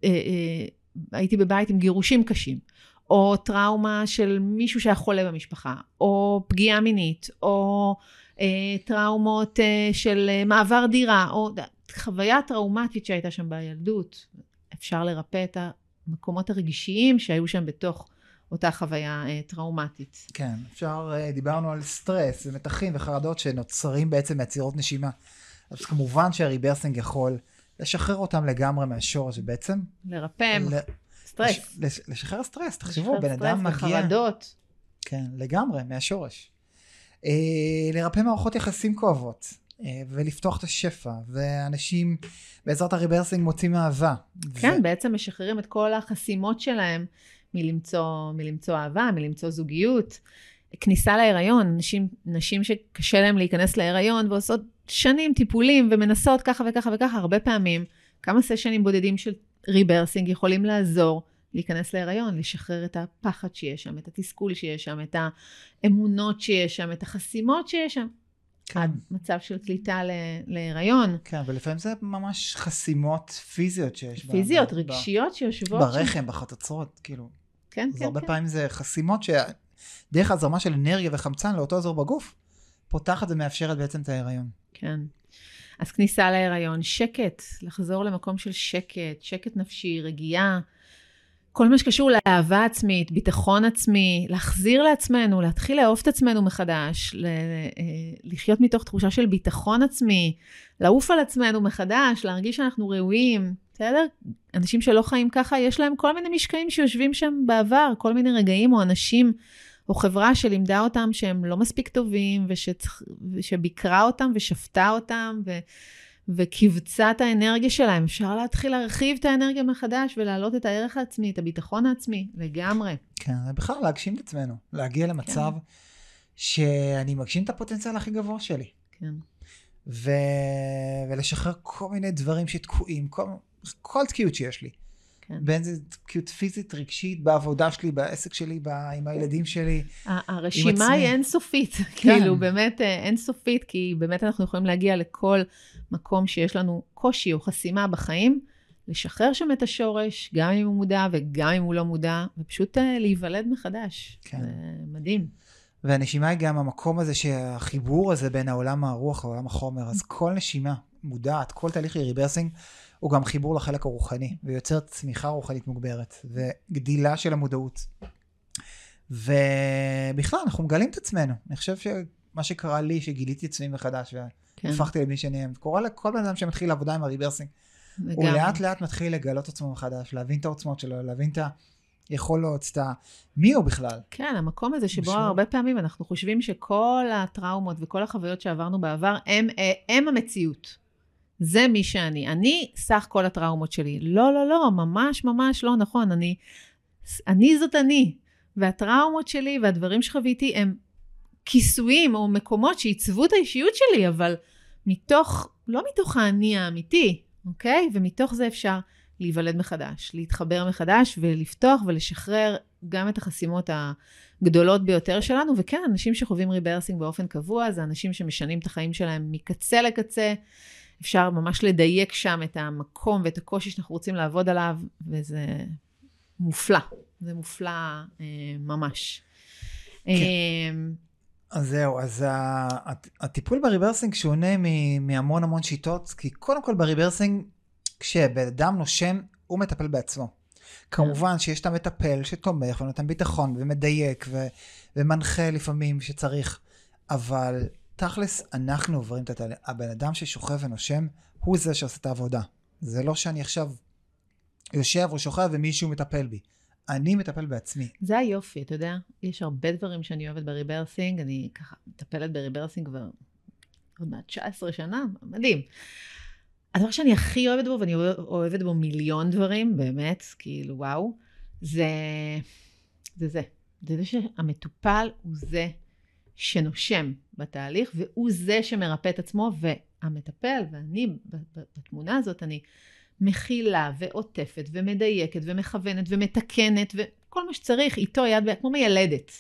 אה, אה, הייתי בבית עם גירושים קשים, או טראומה של מישהו שהיה חולה במשפחה, או פגיעה מינית, או טראומות של מעבר דירה, או חוויה טראומטית שהייתה שם בילדות. אפשר לרפא את המקומות הרגישיים שהיו שם בתוך אותה חוויה אה, טראומטית. כן, אפשר, אה, דיברנו על סטרס ומתחים וחרדות שנוצרים בעצם מעצירות נשימה. אז כמובן שהריברסינג יכול לשחרר אותם לגמרי מהשורש, ובעצם... לרפא ל... סטרס. לש... לשחרר סטרס, תחשבו, בן אדם מגיע... לשחרר סטרס וחרדות. כן, לגמרי, מהשורש. אה, לרפא מערכות יחסים כואבות. אה, ולפתוח את השפע, ואנשים בעזרת הריברסינג מוצאים אהבה. כן, ו... בעצם משחררים את כל החסימות שלהם מלמצוא, מלמצוא אהבה, מלמצוא זוגיות. כניסה להיריון, נשים, נשים שקשה להן להיכנס להיריון ועושות שנים טיפולים ומנסות ככה וככה וככה, הרבה פעמים, כמה סשנים בודדים של ריברסינג יכולים לעזור להיכנס להיריון, לשחרר את הפחד שיש שם, את התסכול שיש שם, את האמונות שיש שם, את החסימות שיש שם. כן. עד מצב של קליטה להיריון. כן, ולפעמים זה ממש חסימות פיזיות שיש. פיזיות, ב- רגשיות ב- שיושבות. ברחם, שם. בחצוצרות, כאילו. כן, אז כן, הרבה כן. פעמים זה חסימות שדרך הזרמה של אנרגיה וחמצן לאותו אזור בגוף, פותחת ומאפשרת בעצם את ההיריון. כן. אז כניסה להיריון, שקט, לחזור למקום של שקט, שקט נפשי, רגיעה. כל מה שקשור לאהבה עצמית, ביטחון עצמי, להחזיר לעצמנו, להתחיל לאהוב את עצמנו מחדש, אה, לחיות מתוך תחושה של ביטחון עצמי, לעוף על עצמנו מחדש, להרגיש שאנחנו ראויים, בסדר? אנשים שלא חיים ככה, יש להם כל מיני משקעים שיושבים שם בעבר, כל מיני רגעים או אנשים או חברה שלימדה אותם שהם לא מספיק טובים. ושביקרה אותם ושפטה אותם, ו... וקיבצה את האנרגיה שלהם. אפשר להתחיל להרחיב את האנרגיה מחדש ולהעלות את הערך העצמי, את הביטחון העצמי, לגמרי. כן, ובכלל להגשים את עצמנו, להגיע למצב כן. שאני מגשים את הפוטנציאל הכי גבוה שלי. כן. ו... ולשחרר כל מיני דברים שתקועים, כל, כל תקיעות שיש לי. כן. בין זה תקיעות פיזית, רגשית, בעבודה שלי, בעסק שלי, ב... עם הילדים שלי, הרשימה היא אינסופית, כן. כאילו באמת אה, אינסופית, כי באמת אנחנו יכולים להגיע לכל מקום שיש לנו קושי או חסימה בחיים, לשחרר שם את השורש, גם אם הוא מודע וגם אם הוא לא מודע, ופשוט uh, להיוולד מחדש. כן. זה מדהים. והנשימה היא גם המקום הזה שהחיבור הזה בין העולם הרוח לעולם החומר, אז כל נשימה מודעת, כל תהליך ריברסינג, הוא גם חיבור לחלק הרוחני, ויוצר צמיחה רוחנית מוגברת, וגדילה של המודעות. ובכלל, אנחנו מגלים את עצמנו. אני חושב שמה שקרה לי, שגיליתי עצמי מחדש, כן. והפכתי למי שאני אוהב, קורה לכל בן אדם שמתחיל עבודה עם הריברסינג. הוא לאט לאט מתחיל לגלות עצמו מחדש, להבין את העוצמות שלו, להבין את היכולות, את ה... מי הוא בכלל. כן, המקום הזה שבו בשביל... הרבה פעמים אנחנו חושבים שכל הטראומות וכל החוויות שעברנו בעבר הם, אה, הם המציאות. זה מי שאני. אני סך כל הטראומות שלי. לא, לא, לא, ממש ממש לא נכון. אני, אני זאת אני. והטראומות שלי והדברים שחוויתי הם כיסויים או מקומות שעיצבו את האישיות שלי, אבל מתוך, לא מתוך האני האמיתי, אוקיי? ומתוך זה אפשר להיוולד מחדש, להתחבר מחדש ולפתוח ולשחרר גם את החסימות הגדולות ביותר שלנו. וכן, אנשים שחווים ריברסינג באופן קבוע, זה אנשים שמשנים את החיים שלהם מקצה לקצה. אפשר ממש לדייק שם את המקום ואת הקושי שאנחנו רוצים לעבוד עליו, וזה מופלא. זה מופלא אה, ממש. כן. אה, אז זהו, אז הטיפול בריברסינג שונה מהמון המון שיטות, כי קודם כל בריברסינג, כשבן אדם נושם, הוא מטפל בעצמו. כמובן שיש את המטפל שתומך ונותן ביטחון ומדייק ו- ומנחה לפעמים שצריך, אבל תכלס אנחנו עוברים את התהליך. הבן אדם ששוכב ונושם, הוא זה שעושה את העבודה. זה לא שאני עכשיו יושב או שוכב ומישהו מטפל בי. אני מטפל בעצמי. זה היופי, אתה יודע, יש הרבה דברים שאני אוהבת בריברסינג, אני ככה מטפלת בריברסינג כבר עוד מעט 19 שנה, מדהים. הדבר שאני הכי אוהבת בו, ואני אוהבת בו מיליון דברים, באמת, כאילו, וואו, זה זה. זה זה, זה שהמטופל הוא זה שנושם בתהליך, והוא זה שמרפא את עצמו, והמטפל, ואני בתמונה הזאת, אני מכילה ועוטפת ומדייקת ומכוונת ומתקנת וכל מה שצריך איתו יד ביד, כמו מיילדת.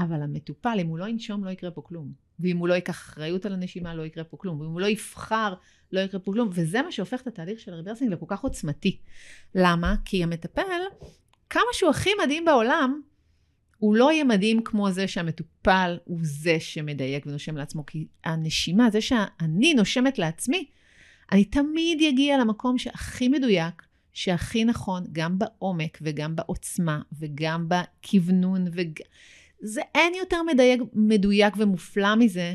אבל המטופל, אם הוא לא ינשום, לא יקרה פה כלום. ואם הוא לא ייקח אחריות על הנשימה, לא יקרה פה כלום. ואם הוא לא יבחר, לא יקרה פה כלום. וזה מה שהופך את התהליך של הריברסינג לכל כך עוצמתי. למה? כי המטפל, כמה שהוא הכי מדהים בעולם, הוא לא יהיה מדהים כמו זה שהמטופל הוא זה שמדייק ונושם לעצמו. כי הנשימה, זה שאני נושמת לעצמי, אני תמיד אגיע למקום שהכי מדויק, שהכי נכון, גם בעומק וגם בעוצמה וגם בכוונון. וג... זה אין יותר מדייק, מדויק ומופלא מזה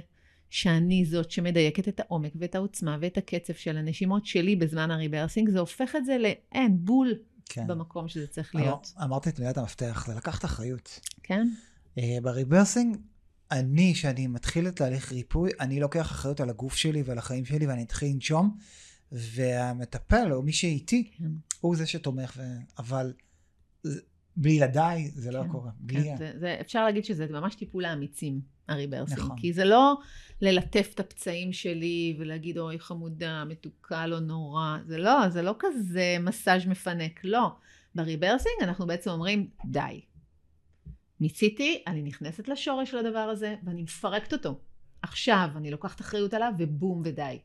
שאני זאת שמדייקת את העומק ואת העוצמה ואת הקצב של הנשימות שלי בזמן הריברסינג. זה הופך את זה לאין, בול כן. במקום שזה צריך להיות. אמר, אמרתי את מילת המפתח, זה לקחת אחריות. כן. אה, בריברסינג, אני, כשאני מתחיל את תהליך ריפוי, אני לוקח אחריות על הגוף שלי ועל החיים שלי, ואני אתחיל לנשום, והמטפל, או מי שאיתי, כן. הוא זה שתומך, ו... אבל בלעדיי זה לא כן, לא קורה. בלי... כן, זה, זה, אפשר להגיד שזה ממש טיפול לאמיצים, הריברסינג. נכון. כי זה לא ללטף את הפצעים שלי ולהגיד, אוי חמודה, מתוקה, לא נורא. זה לא, זה לא כזה מסאז' מפנק, לא. בריברסינג אנחנו בעצם אומרים, די. מיציתי, אני נכנסת לשורש של הדבר הזה ואני מפרקת אותו. עכשיו אני לוקחת אחריות עליו ובום ודי.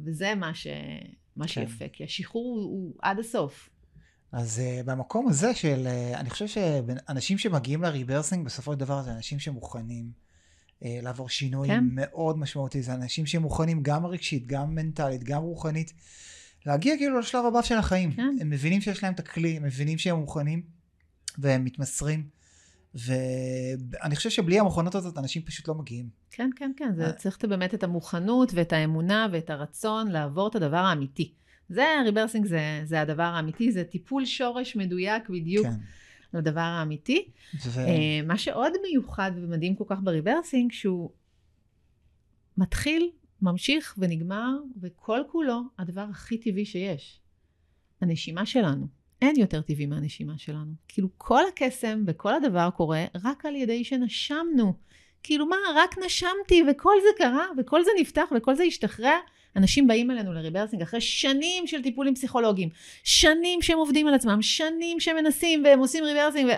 וזה מה, ש... מה כן. שיפה, כי השחרור הוא, הוא עד הסוף. אז uh, במקום הזה של, uh, אני חושב שאנשים שמגיעים לריברסינג בסופו של דבר זה אנשים שמוכנים uh, לעבור שינוי כן. מאוד משמעותי, זה אנשים שמוכנים גם רגשית, גם מנטלית, גם רוחנית, להגיע כאילו לשלב הבא של החיים. כן. הם מבינים שיש להם את הכלי, הם מבינים שהם מוכנים והם מתמסרים. ואני חושב שבלי המוכנות הזאת אנשים פשוט לא מגיעים. כן, כן, כן, זה צריך באמת את המוכנות ואת האמונה ואת הרצון לעבור את הדבר האמיתי. זה, ריברסינג זה, זה הדבר האמיתי, זה טיפול שורש מדויק בדיוק כן. לדבר האמיתי. ו... אה, מה שעוד מיוחד ומדהים כל כך בריברסינג, שהוא מתחיל, ממשיך ונגמר, וכל כולו הדבר הכי טבעי שיש. הנשימה שלנו. אין יותר טבעי מהנשימה שלנו. כאילו כל הקסם וכל הדבר קורה רק על ידי שנשמנו. כאילו מה, רק נשמתי וכל זה קרה וכל זה נפתח וכל זה השתחרר. אנשים באים אלינו לריברסינג אחרי שנים של טיפולים פסיכולוגיים, שנים שהם עובדים על עצמם, שנים שהם מנסים והם עושים ריברסינג ו...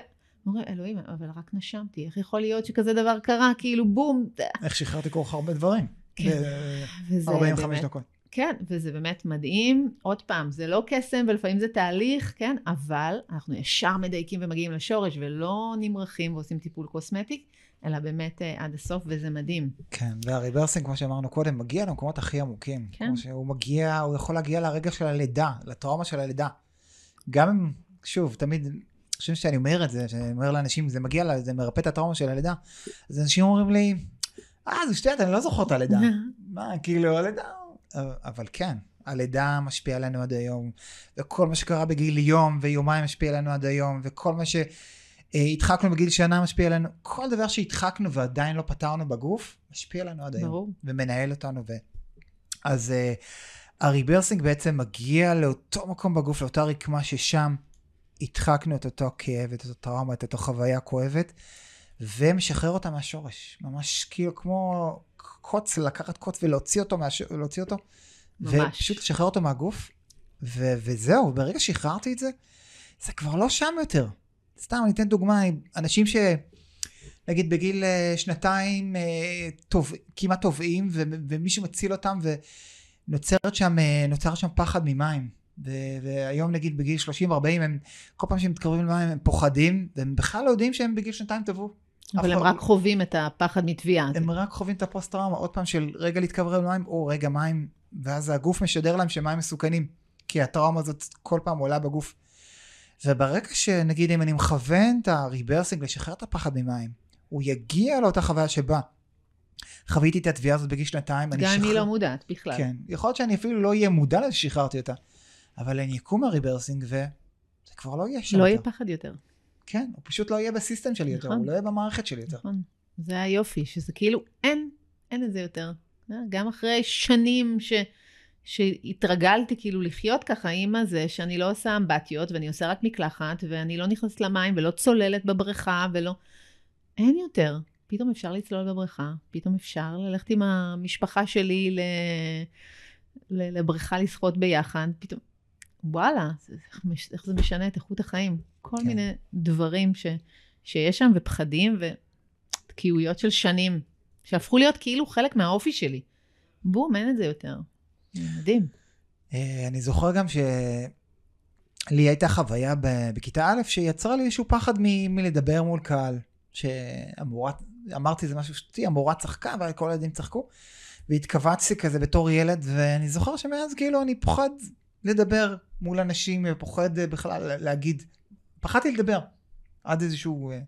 אומרים, אלוהים, אבל רק נשמתי, איך יכול להיות שכזה דבר קרה, כאילו בום. איך שחררתי כל כך הרבה דברים. כן. ב- 45 דקות. כן, וזה באמת מדהים. עוד פעם, זה לא קסם ולפעמים זה תהליך, כן? אבל אנחנו ישר מדייקים ומגיעים לשורש ולא נמרחים ועושים טיפול קוסמטי, אלא באמת uh, עד הסוף, וזה מדהים. כן, והריברסינג, כמו שאמרנו קודם, מגיע למקומות הכי עמוקים. כן. כמו שהוא מגיע, הוא יכול להגיע לרגע של הלידה, לטראומה של הלידה. גם אם, שוב, תמיד, חושבים שאני אומר את זה, שאני אומר לאנשים, זה מגיע, זה מרפא את הטראומה של הלידה, אז אנשים אומרים לי, אה, זה שטויות, אני לא זוכר את הלידה. מה, כאילו, הלידה... אבל כן, הלידה משפיעה עלינו עד היום, וכל מה שקרה בגיל יום ויומיים משפיע עלינו עד היום, וכל מה שהדחקנו בגיל שנה משפיע עלינו, כל דבר שהדחקנו ועדיין לא פתרנו בגוף, משפיע עלינו עד היום. ברור. ומנהל אותנו. ו... אז uh, הריברסינג בעצם מגיע לאותו מקום בגוף, לאותה רקמה ששם הדחקנו את אותו כאב, את אותו טראומה, את אותו חוויה כואבת, ומשחרר אותה מהשורש. ממש כאילו כמו קוץ, לקחת קוץ ולהוציא אותו, מהש... ולהוציא אותו ממש. ופשוט לשחרר אותו מהגוף, ו... וזהו, ברגע שחררתי את זה, זה כבר לא שם יותר. סתם, אני אתן דוגמה, אנשים ש... נגיד בגיל אה, שנתיים אה, טוב, כמעט טובעים, ו... ומישהו מציל אותם, ונוצרת שם, אה, שם פחד ממים. ו- והיום נגיד בגיל 30-40 הם כל פעם שהם מתקרבים למים הם פוחדים והם בכלל לא יודעים שהם בגיל שנתיים טבעו. אבל הם רק חווים את הפחד מטביעה. הם רק חווים את הפוסט-טראומה, עוד פעם של רגע להתקרב למים, או רגע מים, ואז הגוף משדר להם שמים מסוכנים, כי הטראומה הזאת כל פעם עולה בגוף. וברגע שנגיד אם אני מכוון את הריברסינג לשחרר את הפחד ממים, הוא יגיע לאותה חוויה שבה חוויתי את התביעה הזאת בגיל שנתיים. גם אם היא לא מודעת בכלל. כן, יכול להיות שאני אפילו לא אהיה מודע לזה ששחררתי אותה, אבל אני אקום מהריברסינג וזה כבר לא יהיה שם לא יהיה פחד יותר. כן, הוא פשוט לא יהיה בסיסטם שלי יותר, נכון. הוא לא יהיה במערכת שלי יותר. נכון, זה היופי, שזה כאילו אין, אין את זה יותר. אה, גם אחרי שנים ש, שהתרגלתי כאילו לחיות ככה עם הזה, שאני לא עושה אמבטיות ואני עושה רק מקלחת, ואני לא נכנסת למים ולא צוללת בבריכה ולא... אין יותר. פתאום אפשר לצלול בבריכה, פתאום אפשר ללכת עם המשפחה שלי ל... ל... לבריכה לשחות ביחד, פתאום... וואלה, איך זה משנה את איכות החיים. כל כן. מיני דברים ש... שיש שם, ופחדים ותקיעויות של שנים, שהפכו להיות כאילו חלק מהאופי שלי. בום, אין את זה יותר. מדהים. אה, אני זוכר גם שלי הייתה חוויה בכיתה א' שיצרה לי איזשהו פחד מ- מלדבר מול קהל. שהמורה, אמרתי זה משהו שטותי, המורה צחקה וכל הילדים צחקו. והתכווצתי כזה בתור ילד, ואני זוכר שמאז כאילו אני פוחד לדבר מול אנשים, ופוחד בכלל להגיד, פחדתי לדבר עד איזשהו אה,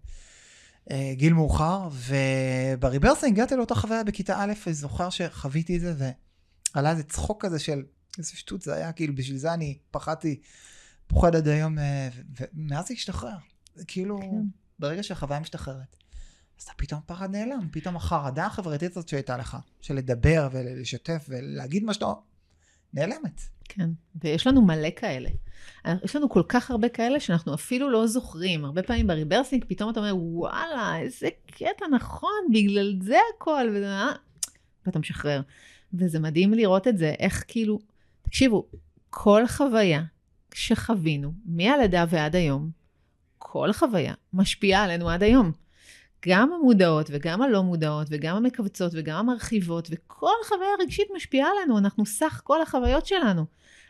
אה, גיל מאוחר, ובריברסה הגעתי לאותה חוויה בכיתה א', וזוכר שחוויתי את זה, ועלה איזה צחוק כזה של איזה שטות זה היה, כאילו בשביל זה אני פחדתי, פוחד עד היום, אה, ומאז זה השתחרר. כאילו, כן. ברגע שהחוויה משתחררת, אז אתה פתאום פחד נעלם, פתאום החרדה החברתית הזאת שהייתה לך, של לדבר ולשתף ולהגיד מה שאתה... נעלמת. כן, ויש לנו מלא כאלה. יש לנו כל כך הרבה כאלה שאנחנו אפילו לא זוכרים. הרבה פעמים בריברסינג פתאום אתה אומר, וואלה, איזה קטע נכון, בגלל זה הכל, וזה... אה? ואתה משחרר. וזה מדהים לראות את זה, איך כאילו, תקשיבו, כל חוויה שחווינו, מהלידה ועד היום, כל חוויה משפיעה עלינו עד היום. גם המודעות וגם הלא מודעות וגם המכווצות וגם המרחיבות וכל חוויה רגשית משפיעה עלינו, אנחנו סך כל החוויות שלנו.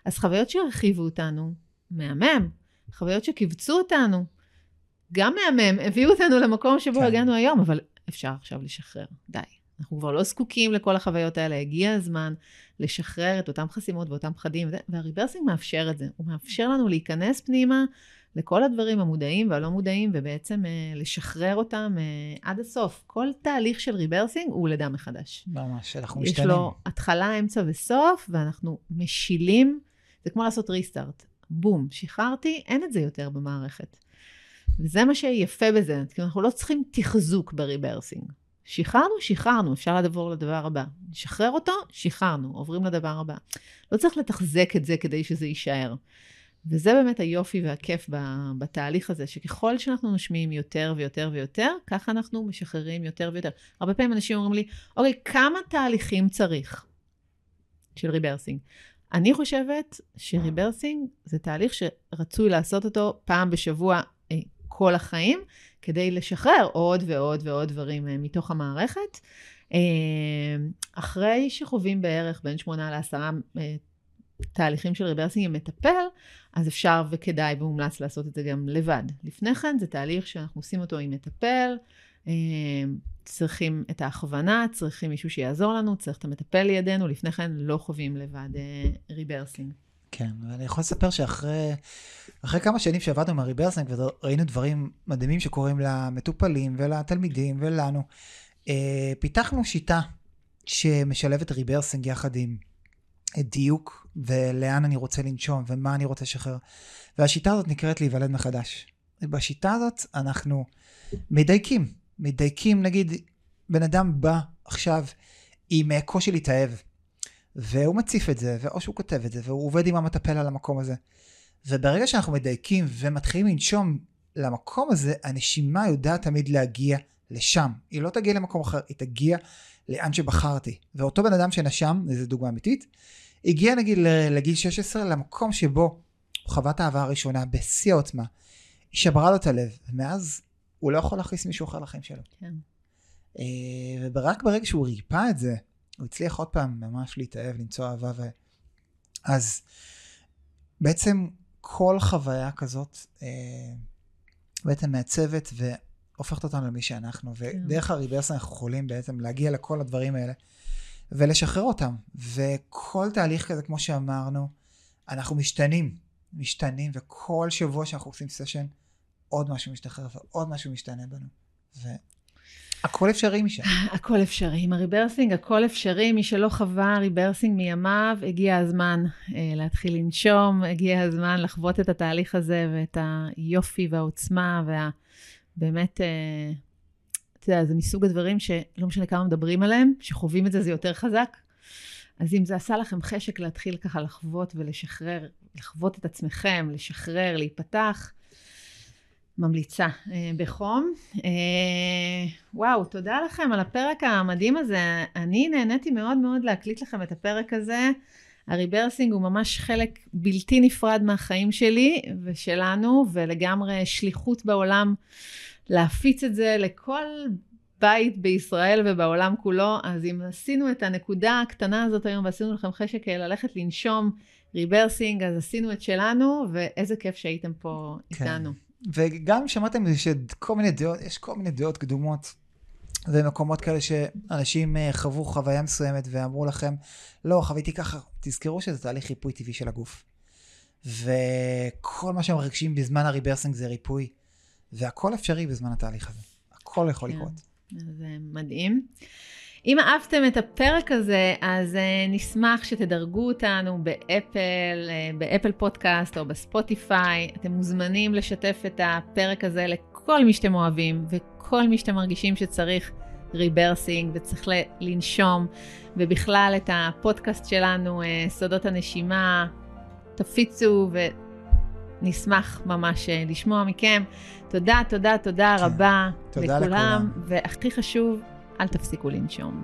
אז חוויות שהרחיבו אותנו, מהמם. חוויות שכיווצו אותנו, גם מהמם, הביאו אותנו למקום שבו כן. הגענו היום, אבל אפשר עכשיו לשחרר, די. אנחנו כבר לא זקוקים לכל החוויות האלה, הגיע הזמן לשחרר את אותם חסימות ואותם פחדים, והריברסינג מאפשר את זה, הוא מאפשר לנו להיכנס פנימה לכל הדברים המודעים והלא מודעים, ובעצם אה, לשחרר אותם אה, עד הסוף. כל תהליך של ריברסינג הוא לידה מחדש. ממש, אנחנו משתנים. יש לו התחלה, אמצע וסוף, ואנחנו משילים, זה כמו לעשות ריסטארט. בום, שחררתי, אין את זה יותר במערכת. וזה מה שיפה בזה, כי אנחנו לא צריכים תחזוק בריברסינג. שחררנו, שחררנו, אפשר לעבור לדבר הבא. נשחרר אותו, שחררנו, עוברים לדבר הבא. לא צריך לתחזק את זה כדי שזה יישאר. וזה באמת היופי והכיף בתהליך הזה, שככל שאנחנו נושמים יותר ויותר ויותר, ככה אנחנו משחררים יותר ויותר. הרבה פעמים אנשים אומרים לי, אוקיי, כמה תהליכים צריך של ריברסינג? אני חושבת שריברסינג זה תהליך שרצוי לעשות אותו פעם בשבוע אה, כל החיים, כדי לשחרר עוד ועוד ועוד דברים אה, מתוך המערכת. אה, אחרי שחווים בערך בין שמונה לעשרה תהליכים של ריברסינג עם מטפל, אז אפשר וכדאי ומומלץ לעשות את זה גם לבד. לפני כן זה תהליך שאנחנו עושים אותו עם מטפל, צריכים את ההכוונה, צריכים מישהו שיעזור לנו, צריך את המטפל לידינו, לפני כן לא חווים לבד ריברסינג. אה, כן, ואני יכול לספר שאחרי כמה שנים שעבדנו עם הריברסינג וראינו דברים מדהימים שקורים למטופלים ולתלמידים ולנו, אה, פיתחנו שיטה שמשלבת ריברסינג יחד עם דיוק ולאן אני רוצה לנשום ומה אני רוצה לשחרר. והשיטה הזאת נקראת להיוולד מחדש. בשיטה הזאת אנחנו מדייקים, מדייקים, נגיד בן אדם בא עכשיו עם אה, קושי להתאהב, והוא מציף את זה, או שהוא כותב את זה, והוא עובד עם המטפל על המקום הזה. וברגע שאנחנו מדייקים ומתחילים לנשום למקום הזה, הנשימה יודעת תמיד להגיע לשם. היא לא תגיע למקום אחר, היא תגיע לאן שבחרתי. ואותו בן אדם שנשם, זו דוגמה אמיתית, הגיע נגיד לגיל 16 למקום שבו הוא חווה את האהבה הראשונה בשיא העוצמה. היא שברה לו את הלב, ומאז הוא לא יכול להכניס מישהו אחר לחיים שלו. כן. אה, ורק ברגע שהוא ריפא את זה, הוא הצליח עוד פעם ממש להתאהב, למצוא אהבה ו... אז בעצם כל חוויה כזאת אה, בעצם מעצבת והופכת אותנו למי שאנחנו. כן. ודרך הריברסינג אנחנו יכולים בעצם להגיע לכל הדברים האלה. ולשחרר אותם. וכל תהליך כזה, כמו שאמרנו, אנחנו משתנים, משתנים, וכל שבוע שאנחנו עושים סשן, עוד משהו משתחרר ועוד משהו משתנה בנו. והכל אפשרי משם. הכל אפשרי. עם הריברסינג הכל אפשרי. מי שלא חווה ריברסינג מימיו, הגיע הזמן אה, להתחיל לנשום, הגיע הזמן לחוות את התהליך הזה ואת היופי והעוצמה והבאמת... אה, אתה יודע, זה מסוג הדברים שלא משנה כמה מדברים עליהם, שחווים את זה זה יותר חזק. אז אם זה עשה לכם חשק להתחיל ככה לחוות ולשחרר, לחוות את עצמכם, לשחרר, להיפתח, ממליצה אה, בחום. אה, וואו, תודה לכם על הפרק המדהים הזה. אני נהניתי מאוד מאוד להקליט לכם את הפרק הזה. הריברסינג הוא ממש חלק בלתי נפרד מהחיים שלי ושלנו, ולגמרי שליחות בעולם להפיץ את זה לכל בית בישראל ובעולם כולו. אז אם עשינו את הנקודה הקטנה הזאת היום ועשינו לכם חשק ללכת לנשום ריברסינג, אז עשינו את שלנו, ואיזה כיף שהייתם פה כן. איתנו. וגם שמעתם שכל מיני דעות, יש כל מיני דעות קדומות. ומקומות כאלה שאנשים אה, חוו חוויה מסוימת ואמרו לכם, לא, חוויתי ככה, תזכרו שזה תהליך ריפוי טבעי של הגוף. וכל מה שהם מרגישים בזמן הריברסינג זה ריפוי, והכל אפשרי בזמן התהליך הזה. הכל יכול כן, לקרות. זה מדהים. אם אהבתם את הפרק הזה, אז אה, נשמח שתדרגו אותנו באפל, אה, באפל פודקאסט או בספוטיפיי. אתם מוזמנים לשתף את הפרק הזה לכל מי שאתם אוהבים וכל מי שאתם מרגישים שצריך ריברסינג וצריך לנשום, ובכלל את הפודקאסט שלנו, uh, סודות הנשימה, תפיצו ונשמח ממש לשמוע מכם. תודה, תודה, תודה כן. רבה תודה לכולם, לכולם, והכי חשוב, אל תפסיקו לנשום.